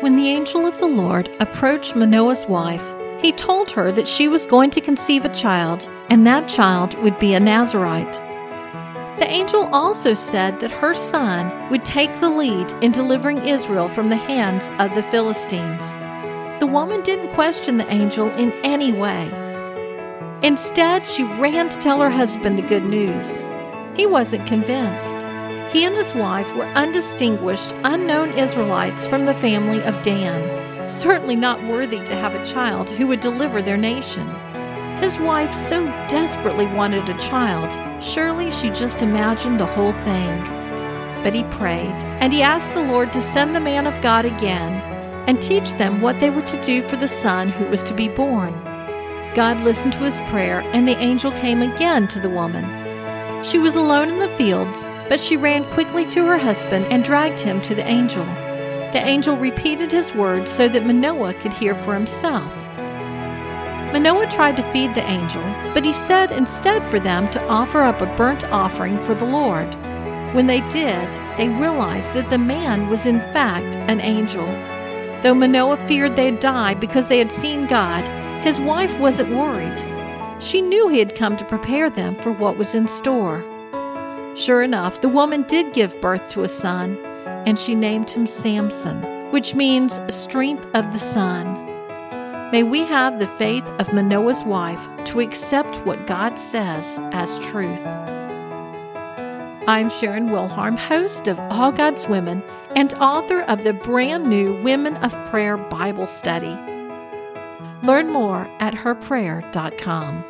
When the angel of the Lord approached Manoah's wife, he told her that she was going to conceive a child, and that child would be a Nazarite. The angel also said that her son would take the lead in delivering Israel from the hands of the Philistines. The woman didn't question the angel in any way. Instead, she ran to tell her husband the good news. He wasn't convinced. He and his wife were undistinguished, unknown Israelites from the family of Dan, certainly not worthy to have a child who would deliver their nation. His wife so desperately wanted a child, surely she just imagined the whole thing. But he prayed, and he asked the Lord to send the man of God again and teach them what they were to do for the son who was to be born. God listened to his prayer, and the angel came again to the woman. She was alone in the fields, but she ran quickly to her husband and dragged him to the angel. The angel repeated his words so that Manoah could hear for himself. Manoah tried to feed the angel, but he said instead for them to offer up a burnt offering for the Lord. When they did, they realized that the man was in fact an angel. Though Manoah feared they'd die because they had seen God, his wife wasn't worried. She knew he had come to prepare them for what was in store. Sure enough, the woman did give birth to a son, and she named him Samson, which means strength of the sun. May we have the faith of Manoah's wife to accept what God says as truth. I'm Sharon Wilharm, host of All God's Women and author of the brand new Women of Prayer Bible Study. Learn more at herprayer.com.